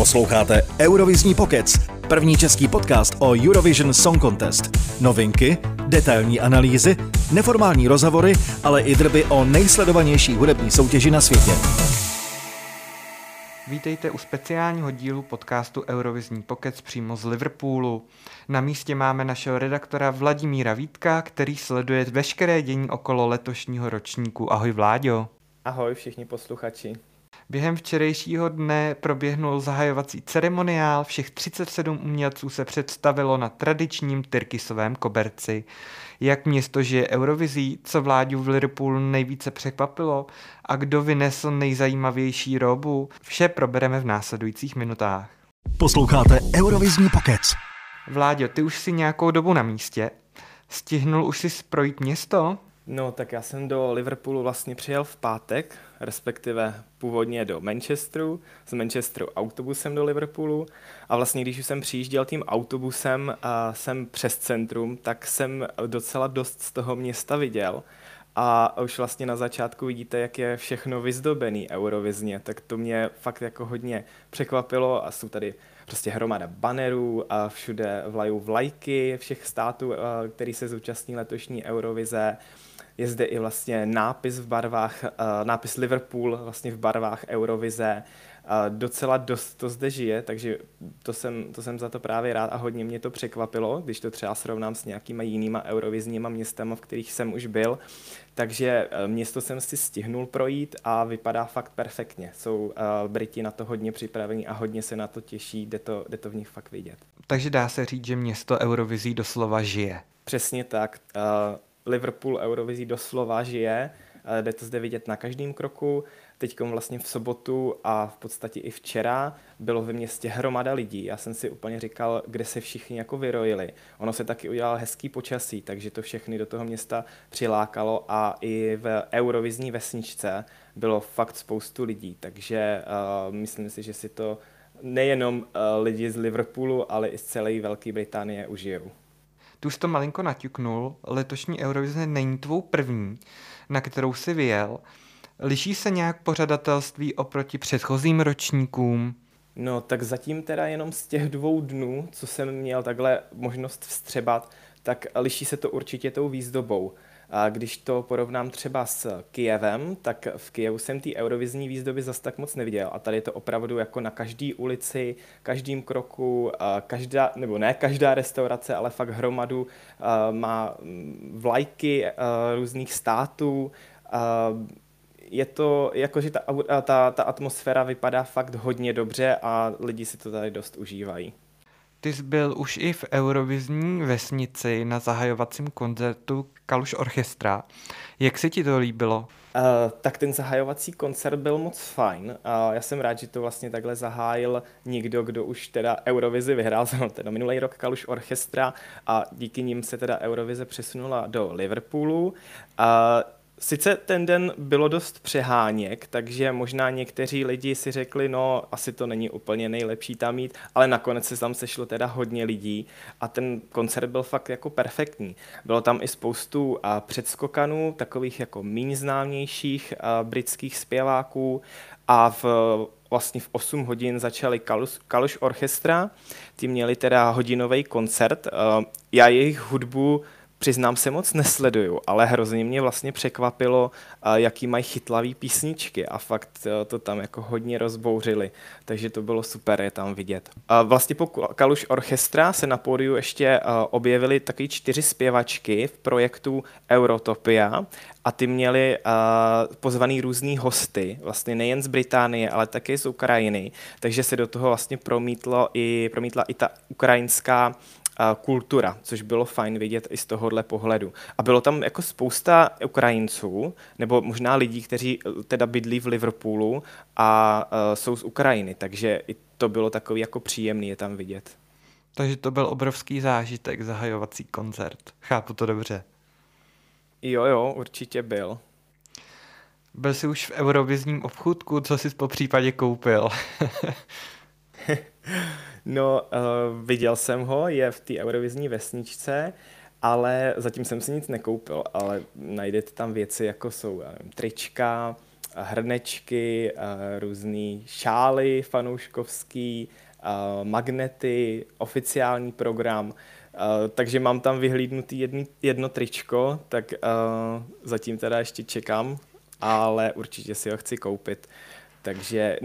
Posloucháte Eurovizní pokec, první český podcast o Eurovision Song Contest. Novinky, detailní analýzy, neformální rozhovory, ale i drby o nejsledovanější hudební soutěži na světě. Vítejte u speciálního dílu podcastu Eurovizní pokec přímo z Liverpoolu. Na místě máme našeho redaktora Vladimíra Vítka, který sleduje veškeré dění okolo letošního ročníku. Ahoj Vláďo. Ahoj všichni posluchači. Během včerejšího dne proběhnul zahajovací ceremoniál, všech 37 umělců se představilo na tradičním tyrkisovém koberci. Jak město žije Eurovizí, co vládu v Liverpoolu nejvíce překvapilo a kdo vynesl nejzajímavější robu, vše probereme v následujících minutách. Posloucháte Eurovizní pokec. Vláďo, ty už si nějakou dobu na místě. Stihnul už si projít město? No, tak já jsem do Liverpoolu vlastně přijel v pátek, respektive původně do Manchesteru, z Manchesteru autobusem do Liverpoolu. A vlastně když jsem přijížděl tím autobusem a jsem přes centrum, tak jsem docela dost z toho města viděl. A už vlastně na začátku vidíte, jak je všechno vyzdobený eurovizně, tak to mě fakt jako hodně překvapilo. A jsou tady prostě hromada bannerů a všude vlajou vlajky všech států, který se zúčastní letošní Eurovize je zde i vlastně nápis v barvách, uh, nápis Liverpool vlastně v barvách Eurovize. Uh, docela dost to zde žije, takže to jsem, to jsem za to právě rád a hodně mě to překvapilo, když to třeba srovnám s nějakýma jinýma eurovizníma městama, v kterých jsem už byl. Takže uh, město jsem si stihnul projít a vypadá fakt perfektně. Jsou Briti na to hodně připravení a hodně se na to těší, jde to, jde to v nich fakt vidět. Takže dá se říct, že město Eurovizí doslova žije. Přesně tak. Liverpool Eurovizí doslova žije, jde to zde vidět na každém kroku. Teď vlastně v sobotu a v podstatě i včera bylo ve městě hromada lidí. Já jsem si úplně říkal, kde se všichni jako vyrojili. Ono se taky udělal hezký počasí, takže to všechny do toho města přilákalo a i v eurovizní vesničce bylo fakt spoustu lidí, takže uh, myslím si, že si to nejenom uh, lidi z Liverpoolu, ale i z celé Velké Británie užijou. Tu už to malinko naťuknul, letošní Eurovize není tvou první, na kterou si vyjel. Liší se nějak pořadatelství oproti předchozím ročníkům? No, tak zatím teda jenom z těch dvou dnů, co jsem měl takhle možnost vstřebat, tak liší se to určitě tou výzdobou. Když to porovnám třeba s Kijevem, tak v Kijevu jsem ty eurovizní výzdoby zase tak moc neviděl. A tady je to opravdu jako na každý ulici, každým kroku, každá, nebo ne každá restaurace, ale fakt hromadu má mm, vlajky různých států. Je to, jakože ta, ta, ta atmosféra vypadá fakt hodně dobře a lidi si to tady dost užívají. Ty jsi byl už i v Eurovizní vesnici na zahajovacím koncertu Kaluš Orchestra. Jak se ti to líbilo? Uh, tak ten zahajovací koncert byl moc fajn. Uh, já jsem rád, že to vlastně takhle zahájil někdo, kdo už teda Eurovizi vyhrál, teda minulý rok Kaluš Orchestra a díky nim se teda Eurovize přesunula do Liverpoolu. Uh, Sice ten den bylo dost přeháněk, takže možná někteří lidi si řekli, no asi to není úplně nejlepší tam mít, ale nakonec se tam sešlo teda hodně lidí a ten koncert byl fakt jako perfektní. Bylo tam i spoustu a, předskokanů, takových jako méně známějších a, britských zpěváků a v vlastně v 8 hodin začali Kaluš, Kaluš Orchestra, ty měli teda hodinový koncert. Já jejich hudbu přiznám se moc nesleduju, ale hrozně mě vlastně překvapilo, jaký mají chytlavý písničky a fakt e, to tam jako hodně rozbouřili, takže to bylo super je tam vidět. Vlastně po Kaluš Orchestra se na pódiu ještě e, objevily taky čtyři zpěvačky v projektu Eurotopia a ty měli pozvaný různý hosty, vlastně nejen z Británie, ale také z Ukrajiny, takže se do toho vlastně promítlo i, promítla i ta ukrajinská kultura, což bylo fajn vidět i z tohohle pohledu. A bylo tam jako spousta Ukrajinců, nebo možná lidí, kteří eh, teda bydlí v Liverpoolu a uh, jsou z Ukrajiny, takže i to bylo takový jako příjemný je tam vidět. Takže to byl obrovský zážitek, zahajovací koncert. Chápu to dobře. Jo, jo, určitě byl. Byl jsi už v eurovizním obchůdku, co jsi po případě koupil? No, uh, viděl jsem ho, je v té eurovizní vesničce, ale zatím jsem si nic nekoupil, ale najdete tam věci, jako jsou nevím, trička, hrnečky, různé šály fanouškovský, magnety, oficiální program, takže mám tam vyhlídnutý jedný, jedno tričko, tak zatím teda ještě čekám, ale určitě si ho chci koupit. Takže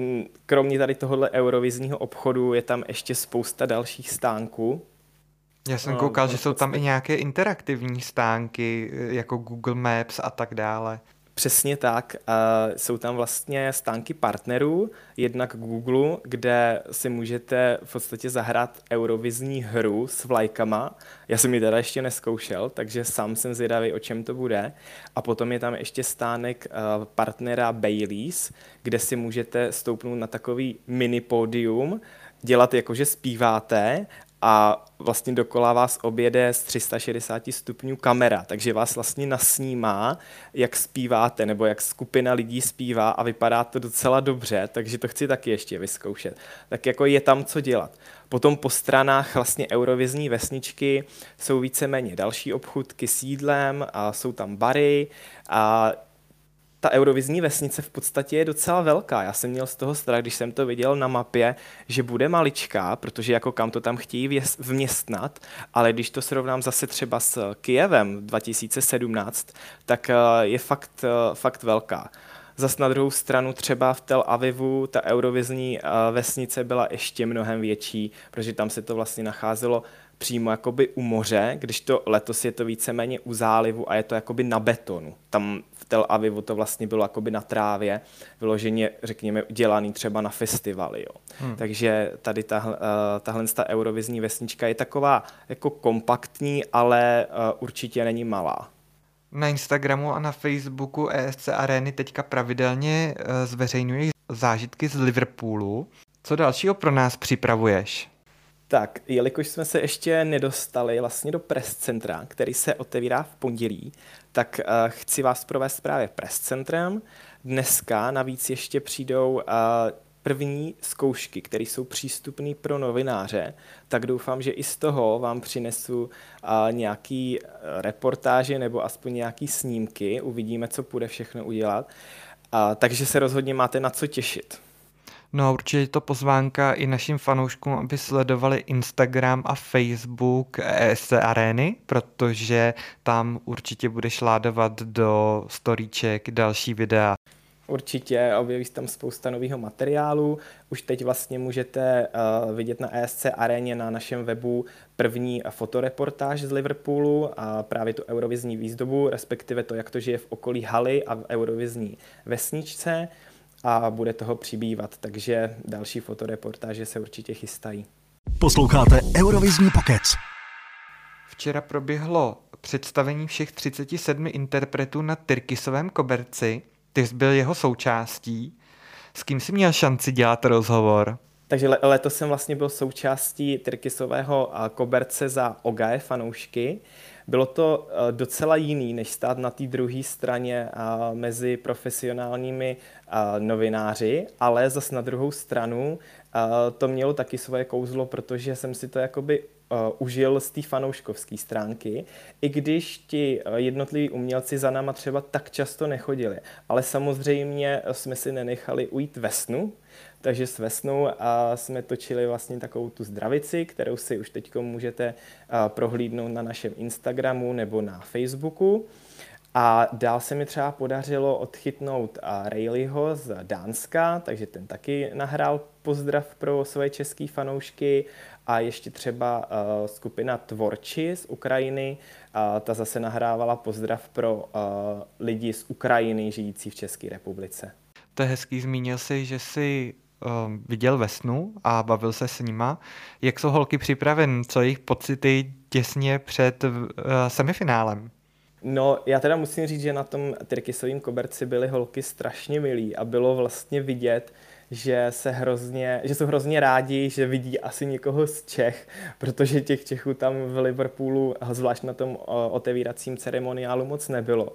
kromě tady tohohle eurovizního obchodu je tam ještě spousta dalších stánků. Já jsem koukal, že jsou tam i nějaké interaktivní stánky, jako Google Maps a tak dále. Přesně tak. Jsou tam vlastně stánky partnerů, jednak Google, kde si můžete v podstatě zahrát eurovizní hru s vlajkama. Já jsem ji teda ještě neskoušel, takže sám jsem zvědavý, o čem to bude. A potom je tam ještě stánek partnera Baileys, kde si můžete stoupnout na takový mini pódium, dělat jako, že zpíváte a vlastně dokola vás objede z 360 stupňů kamera, takže vás vlastně nasnímá, jak zpíváte, nebo jak skupina lidí zpívá a vypadá to docela dobře, takže to chci taky ještě vyzkoušet. Tak jako je tam co dělat. Potom po stranách vlastně eurovizní vesničky jsou víceméně další obchůdky s jídlem a jsou tam bary a ta eurovizní vesnice v podstatě je docela velká. Já jsem měl z toho strach, když jsem to viděl na mapě, že bude maličká, protože jako kam to tam chtějí vměstnat, ale když to srovnám zase třeba s Kijevem 2017, tak eh, je fakt, eh, fakt velká. Zas na druhou stranu třeba v Tel Avivu ta eurovizní eh, vesnice byla ještě mnohem větší, protože tam se to vlastně nacházelo přímo jakoby u moře, když to letos je to víceméně u zálivu a je to jakoby na betonu. Tam v Tel Avivu to vlastně bylo jakoby na trávě, vyloženě, řekněme, dělaný třeba na festivaly. Jo. Hmm. Takže tady tahle, uh, tahle ta eurovizní vesnička je taková jako kompaktní, ale uh, určitě není malá. Na Instagramu a na Facebooku ESC Areny teďka pravidelně uh, zveřejňuješ zážitky z Liverpoolu. Co dalšího pro nás připravuješ? Tak, jelikož jsme se ještě nedostali vlastně do press centra, který se otevírá v pondělí, tak uh, chci vás provést právě press centrem. Dneska navíc ještě přijdou uh, první zkoušky, které jsou přístupné pro novináře, tak doufám, že i z toho vám přinesu uh, nějaký reportáže nebo aspoň nějaký snímky. Uvidíme, co půjde všechno udělat. Uh, takže se rozhodně máte na co těšit. No určitě je to pozvánka i našim fanouškům, aby sledovali Instagram a Facebook ESC Areny, protože tam určitě bude šládovat do storíček další videa. Určitě objeví tam spousta nového materiálu. Už teď vlastně můžete uh, vidět na ESC aréně na našem webu první fotoreportáž z Liverpoolu a právě tu eurovizní výzdobu, respektive to, jak to žije v okolí haly a v eurovizní vesničce a bude toho přibývat, takže další fotoreportáže se určitě chystají. Posloucháte Eurovizní pokec. Včera proběhlo představení všech 37 interpretů na Tyrkisovém koberci. Ty jsi byl jeho součástí. S kým jsi měl šanci dělat rozhovor? Takže letos jsem vlastně byl součástí Tyrkisového koberce za Ogae fanoušky. Bylo to eh, docela jiný, než stát na té druhé straně eh, mezi profesionálními eh, novináři, ale zase na druhou stranu to mělo taky svoje kouzlo, protože jsem si to jakoby užil z té fanouškovské stránky, i když ti jednotliví umělci za náma třeba tak často nechodili. Ale samozřejmě jsme si nenechali ujít ve snu, takže s Vesnou a jsme točili vlastně takovou tu zdravici, kterou si už teď můžete prohlídnout na našem Instagramu nebo na Facebooku. A dál se mi třeba podařilo odchytnout Rayleighho z Dánska, takže ten taky nahrál pozdrav pro své české fanoušky a ještě třeba skupina Tvorči z Ukrajiny, ta zase nahrávala pozdrav pro lidi z Ukrajiny žijící v České republice. To je hezký, zmínil si, že jsi viděl ve snu a bavil se s nima. Jak jsou holky připraven? Co jejich pocity těsně před uh, semifinálem? No, já teda musím říct, že na tom Tyrkisovým koberci byly holky strašně milí a bylo vlastně vidět, že, se hrozně, že jsou hrozně rádi, že vidí asi někoho z Čech, protože těch Čechů tam v Liverpoolu, zvlášť na tom otevíracím ceremoniálu, moc nebylo.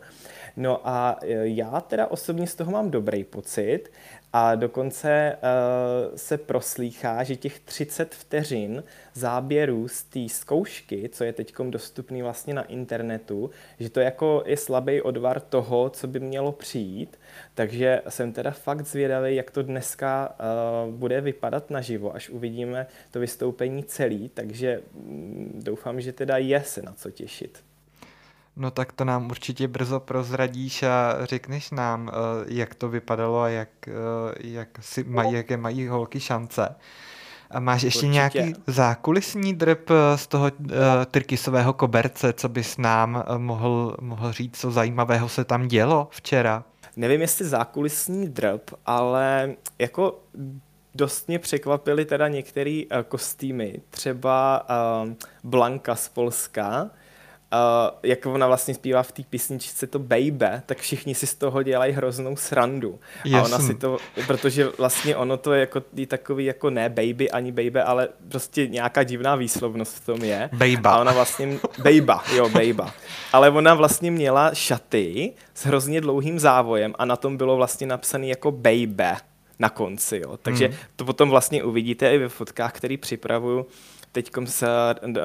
No a e, já teda osobně z toho mám dobrý pocit A dokonce uh, se proslýchá, že těch 30 vteřin záběrů z té zkoušky, co je teď dostupný vlastně na internetu, že to jako je slabý odvar toho, co by mělo přijít. Takže jsem teda fakt zvědavý, jak to dneska uh, bude vypadat naživo, až uvidíme to vystoupení celý. Takže um, doufám, že teda je se na co těšit. No tak to nám určitě brzo prozradíš a řekneš nám, eh, jak to vypadalo a jak, eh, jak si mají, jaké mají holky šance. A máš ještě Určitě. nějaký zákulisní drb eh, z toho uh, Tyrkisového koberce, co bys nám mohl, mohl říct, co zajímavého se tam dělo včera? Nevím, jestli zákulisní drb, ale jako dost mě překvapily teda některé uh, kostýmy. Třeba uh, Blanka z Polska, uh, jak ona vlastně zpívá v té písničce to Baby, tak všichni si z toho dělají hroznou srandu. Jasný. A ona si to, protože vlastně ono to je jako takový jako ne baby ani baby, ale prostě nějaká divná výslovnost v tom je. Bejba. A ona vlastně, bejba, jo, bejba. Ale ona vlastně měla šaty s hrozně dlouhým závojem a na tom bylo vlastně napsané jako baby na konci, jo. Takže hmm. to potom vlastně uvidíte i ve fotkách, který připravuju teď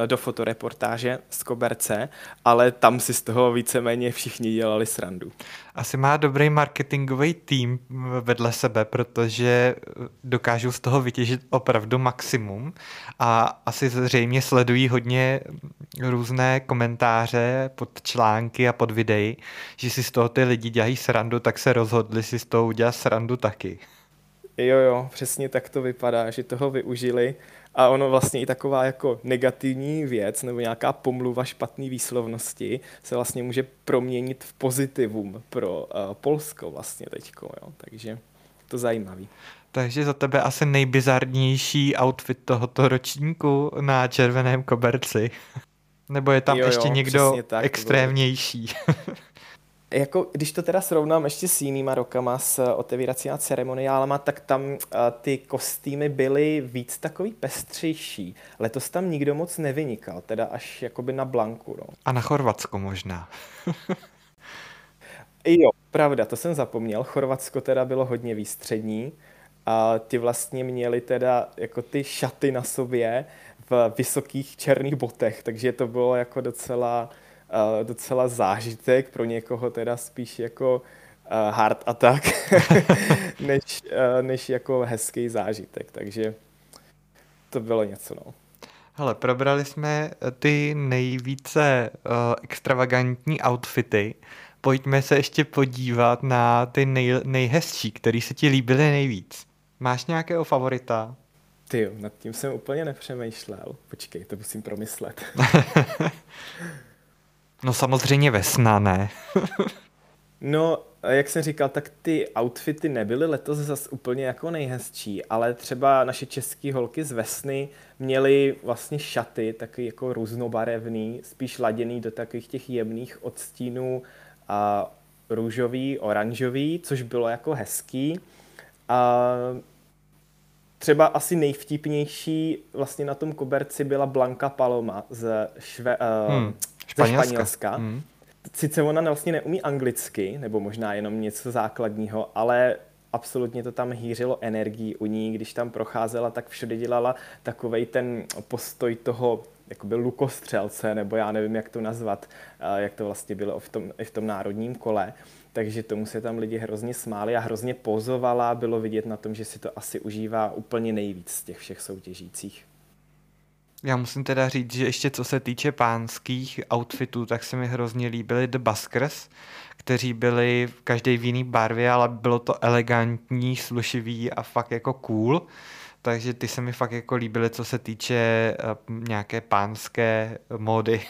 do fotoreportáže z Koberce, ale tam si z toho víceméně všichni dělali srandu. Asi má dobrý marketingový tým vedle sebe, protože dokážou z toho vytěžit opravdu maximum a asi zřejmě sledují hodně různé komentáře pod články a pod videí, že si z toho ty lidi dělají srandu, tak se rozhodli si z toho udělat srandu taky. Jo, jo, přesně tak to vypadá, že toho využili a ono vlastně i taková jako negativní věc nebo nějaká pomluva špatné výslovnosti se vlastně může proměnit v pozitivum pro uh, Polsko vlastně teďko, jo. takže to zajímavý. Takže za tebe asi nejbizarnější outfit tohoto ročníku na červeném koberci. Nebo je tam jo, ještě jo, někdo tak, extrémnější? jako, když to teda srovnám ještě s jinýma rokama, s otevíracíma ceremoniálama, tak tam uh, ty kostýmy byly víc takový pestřejší. Letos tam nikdo moc nevynikal, teda až jakoby na Blanku. No. A na Chorvatsko možná. jo, pravda, to jsem zapomněl. Chorvatsko teda bylo hodně výstřední a ty vlastně měli teda jako ty šaty na sobě v vysokých černých botech, takže to bylo jako docela docela zážitek, pro někoho teda spíš jako hard attack, než, než jako hezký zážitek, takže to bylo něco, no. Hele, probrali jsme ty nejvíce uh, extravagantní outfity. Pojďme se ještě podívat na ty nej, nejhezčí, který se ti líbily nejvíc. Máš nějakého favorita? Ty nad tím jsem úplně nepřemýšlel. Počkej, to musím promyslet. No samozřejmě Vesna, ne? no, jak jsem říkal, tak ty outfity nebyly letos zas úplně jako nejhezčí, ale třeba naše české holky z Vesny měly vlastně šaty, taky jako různobarevný, spíš laděný do takových těch jemných odstínů a růžový, oranžový, což bylo jako hezký. A třeba asi nejvtipnější vlastně na tom koberci byla Blanka Paloma z Šve, hmm. Španělska. ze Španělska. Hmm. Sice ona vlastně neumí anglicky, nebo možná jenom něco základního, ale absolutně to tam hýřilo energii u ní, když tam procházela, tak všude dělala takovej ten postoj toho jakoby lukostřelce, nebo já nevím, jak to nazvat, jak to vlastně bylo v tom, v tom národním kole. Takže tomu se tam lidi hrozně smáli a hrozně pozovala. Bylo vidět na tom, že si to asi užívá úplně nejvíc z těch všech soutěžících. Já musím teda říct, že ještě co se týče pánských outfitů, tak se mi hrozně líbily The Buskers, kteří byli v každé v jiný barvě, ale bylo to elegantní, slušivý a fakt jako cool. Takže ty se mi fakt jako líbily, co se týče uh, nějaké pánské módy.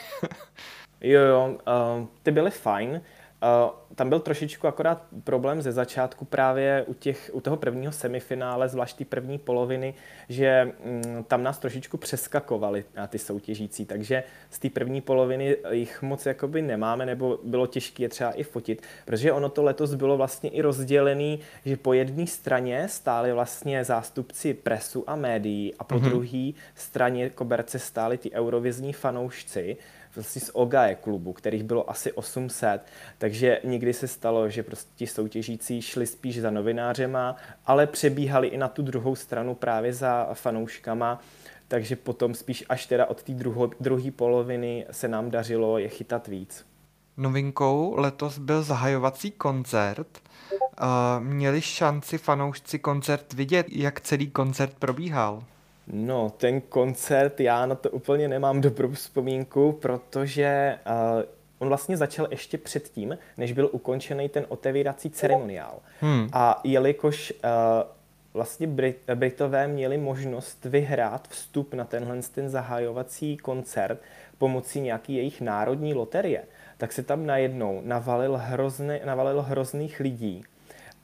jo, jo, uh, ty byly fajn. Uh, tam byl trošičku akorát problém ze začátku právě u, těch, u toho prvního semifinále, zvlášť té první poloviny, že mm, tam nás trošičku přeskakovali na ty soutěžící, takže z té první poloviny jich moc jakoby nemáme, nebo bylo těžké je třeba i fotit, protože ono to letos bylo vlastně i rozdělený, že po jedné straně stáli vlastně zástupci presu a médií a po mm-hmm. druhé straně koberce stáli ty eurovizní fanoušci, vlastně z Ogae klubu, kterých bylo asi 800, takže někdy se stalo, že prostě ti soutěžící šli spíš za novinářema, ale přebíhali i na tu druhou stranu právě za fanouškama, takže potom spíš až teda od té druhé poloviny se nám dařilo je chytat víc. Novinkou letos byl zahajovací koncert. Měli šanci fanoušci koncert vidět, jak celý koncert probíhal? No, ten koncert, já na to úplně nemám dobrou vzpomínku, protože uh, on vlastně začal ještě předtím, než byl ukončený ten otevírací ceremoniál. Hmm. A jelikož uh, vlastně Brit, Britové měli možnost vyhrát vstup na tenhle ten zahajovací koncert pomocí nějaký jejich národní loterie, tak se tam najednou navalil, hrozný, navalil hrozných lidí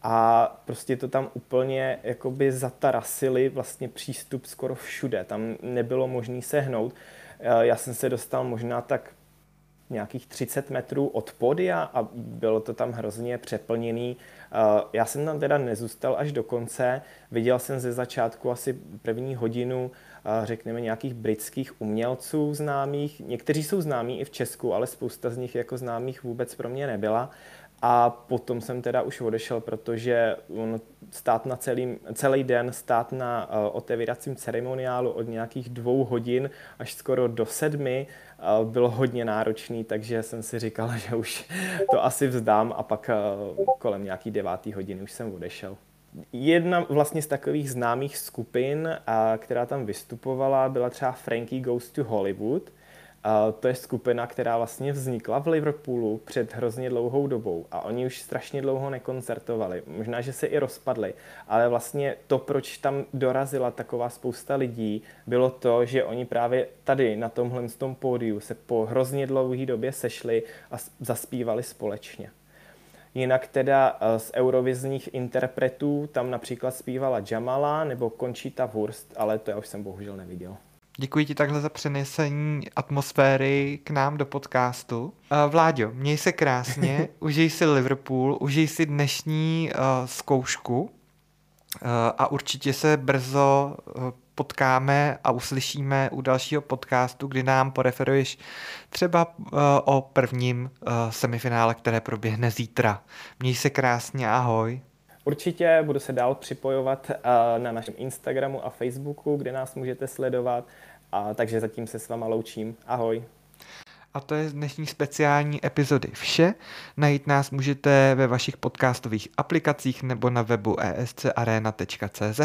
a prostě to tam úplně jakoby zatarasili vlastně přístup skoro všude. Tam nebylo možné se hnout. Eh, já jsem se dostal možná tak nějakých 30 metrů od podia a bylo to tam hrozně přeplněný. Eh, já jsem tam teda nezůstal až do konce. Viděl jsem ze začátku asi první hodinu, eh, řekněme, nějakých britských umělců známých. Někteří jsou známí i v Česku, ale spousta z nich jako známých vůbec pro mě nebyla. A potom jsem teda už odešel, protože on stát na celý, celý den, stát na uh, otevíracím ceremoniálu od nějakých dvou hodin až skoro do sedmi uh, bylo hodně náročný, takže jsem si říkal, že už to asi vzdám a pak uh, kolem nějaký devátý hodiny už jsem odešel. Jedna vlastně z takových známých skupin, která tam vystupovala, byla třeba Frankie Goes to Hollywood – to je skupina, která vlastně vznikla v Liverpoolu před hrozně dlouhou dobou a oni už strašně dlouho nekoncertovali. Možná, že se i rozpadli, ale vlastně to, proč tam dorazila taková spousta lidí, bylo to, že oni právě tady na tomhle tom pódiu se po hrozně dlouhé době sešli a zaspívali společně. Jinak teda eh, z eurovizních interpretů tam například zpívala Jamala nebo Conchita Wurst, ale to já už jsem bohužel neviděl. Děkuji ti takhle za přenesení atmosféry k nám do podcastu. Uh, Vláďo, měj se krásně, užij si Liverpool, užij si dnešní uh, zkoušku uh, a určitě se brzo uh, potkáme a uslyšíme u dalšího podcastu, kdy nám poreferuješ třeba uh, o prvním uh, semifinále, které proběhne zítra. Měj se krásně, ahoj. Určitě budu se dál připojovat na našem Instagramu a Facebooku, kde nás můžete sledovat. A takže zatím se s váma loučím. Ahoj. A to je z dnešní speciální epizody vše. Najít nás můžete ve vašich podcastových aplikacích nebo na webu escarena.cz.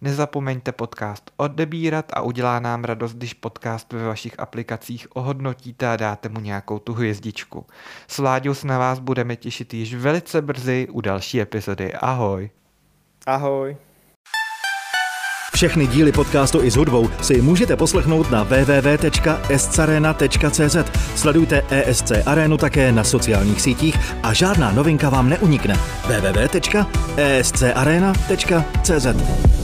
Nezapomeňte podcast odebírat a udělá nám radost, když podcast ve vašich aplikacích ohodnotíte a dáte mu nějakou tu hvězdičku. S Vláďou se na vás budeme těšit již velice brzy u další epizody. Ahoj. Ahoj. Všechny díly podcastu i s hudbou si můžete poslechnout na www.escarena.cz. Sledujte ESC Arenu také na sociálních sítích a žádná novinka vám neunikne. www.escarena.cz